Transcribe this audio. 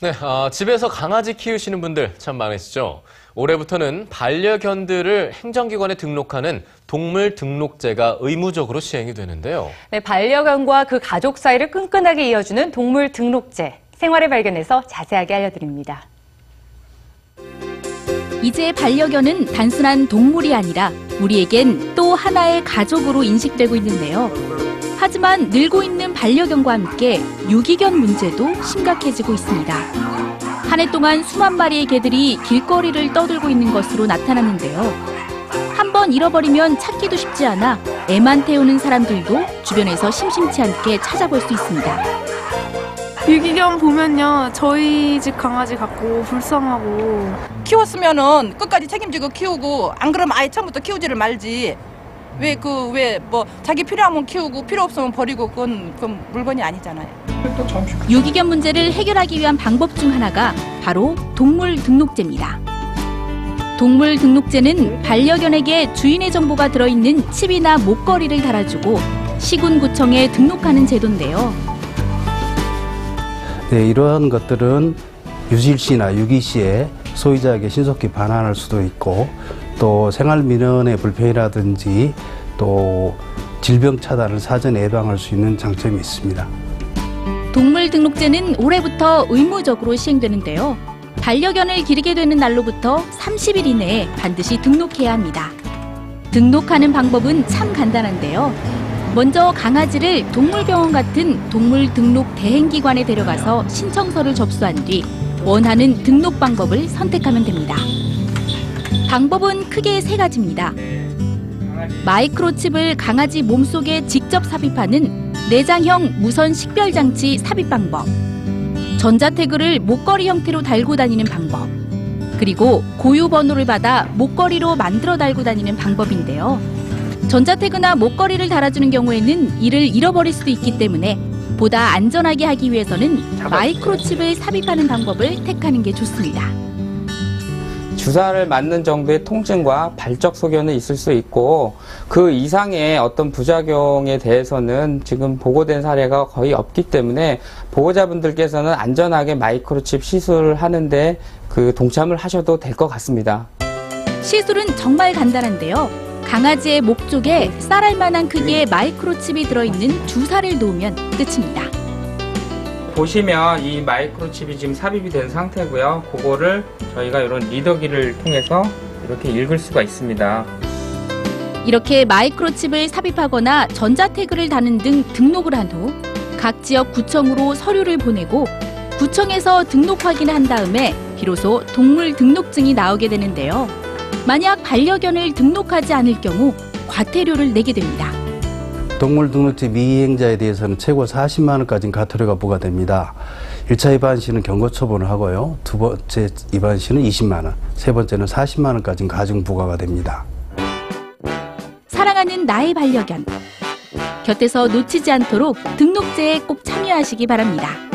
네, 아, 집에서 강아지 키우시는 분들 참 많으시죠? 올해부터는 반려견들을 행정기관에 등록하는 동물 등록제가 의무적으로 시행이 되는데요. 네, 반려견과 그 가족 사이를 끈끈하게 이어주는 동물 등록제. 생활의 발견에서 자세하게 알려드립니다. 이제 반려견은 단순한 동물이 아니라 우리에겐 또 하나의 가족으로 인식되고 있는데요. 하지만 늘고 있는 반려견과 함께 유기견 문제도 심각해지고 있습니다. 한 해 동안 수만 마리의 개들이 길거리를 떠들고 있는 것으로 나타났는데요. 한번 잃어버리면 찾기도 쉽지 않아 애만 태우는 사람들도 주변에서 심심치 않게 찾아볼 수 있습니다. 유기견 보면요 저희 집 강아지 같고 불쌍하고 키웠으면은 끝까지 책임지고 키우고 안 그러면 아예 처음부터 키우지를 말지. 왜 그 왜 뭐 자기 필요하면 키우고 필요 없으면 버리고 그건 그건 물건이 아니잖아요. 유기견 문제를 해결하기 위한 방법 중 하나가 바로 동물 등록제입니다. 동물 등록제는 반려견에게 주인의 정보가 들어있는 칩이나 목걸이를 달아주고 시군구청에 등록하는 제도인데요. 네, 이러한 것들은 유실시나 유기시에 소유자에게 신속히 반환할 수도 있고 또 생활 민원의 불편이라든지 또 질병 차단을 사전에 예방할 수 있는 장점이 있습니다. 동물 등록제는 올해부터 의무적으로 시행되는데요. 반려견을 기르게 되는 날로부터 30일 이내에 반드시 등록해야 합니다. 등록하는 방법은 참 간단한데요. 먼저 강아지를 동물병원 같은 동물 등록 대행기관에 데려가서 신청서를 접수한 뒤 원하는 등록 방법을 선택하면 됩니다. 방법은 크게 세 가지입니다. 마이크로칩을 강아지 몸속에 직접 삽입하는 내장형 무선 식별 장치 삽입 방법, 전자태그를 목걸이 형태로 달고 다니는 방법, 그리고 고유 번호를 받아 목걸이로 만들어 달고 다니는 방법인데요. 전자태그나 목걸이를 달아주는 경우에는 이를 잃어버릴 수도 있기 때문에 보다 안전하게 하기 위해서는 마이크로칩을 삽입하는 방법을 택하는 게 좋습니다. 주사를 맞는 정도의 통증과 발적 소견은 있을 수 있고 그 이상의 어떤 부작용에 대해서는 지금 보고된 사례가 거의 없기 때문에 보호자분들께서는 안전하게 마이크로칩 시술을 하는데 그 동참을 하셔도 될 것 같습니다. 시술은 정말 간단한데요. 강아지의 목 쪽에 쌀알 만한 크기의 마이크로칩이 들어있는 주사를 놓으면 끝입니다. 보시면 이 마이크로칩이 지금 삽입이 된 상태고요. 그거를 저희가 이런 리더기를 통해서 이렇게 읽을 수가 있습니다. 이렇게 마이크로칩을 삽입하거나 전자태그를 다는 등 등록을 한 후 각 지역 구청으로 서류를 보내고 구청에서 등록 확인을 한 다음에 비로소 동물 등록증이 나오게 되는데요. 만약 반려견을 등록하지 않을 경우 과태료를 내게 됩니다. 동물 등록제 미이행자에 대해서는 최고 40만 원까지 과태료가 부과됩니다. 1차 위반 시는 경고 처분을 하고요. 두 번째 위반 시는 20만 원, 세 번째는 40만 원까지 가중 부과가 됩니다. 사랑하는 나의 반려견. 곁에서 놓치지 않도록 등록제에 꼭 참여하시기 바랍니다.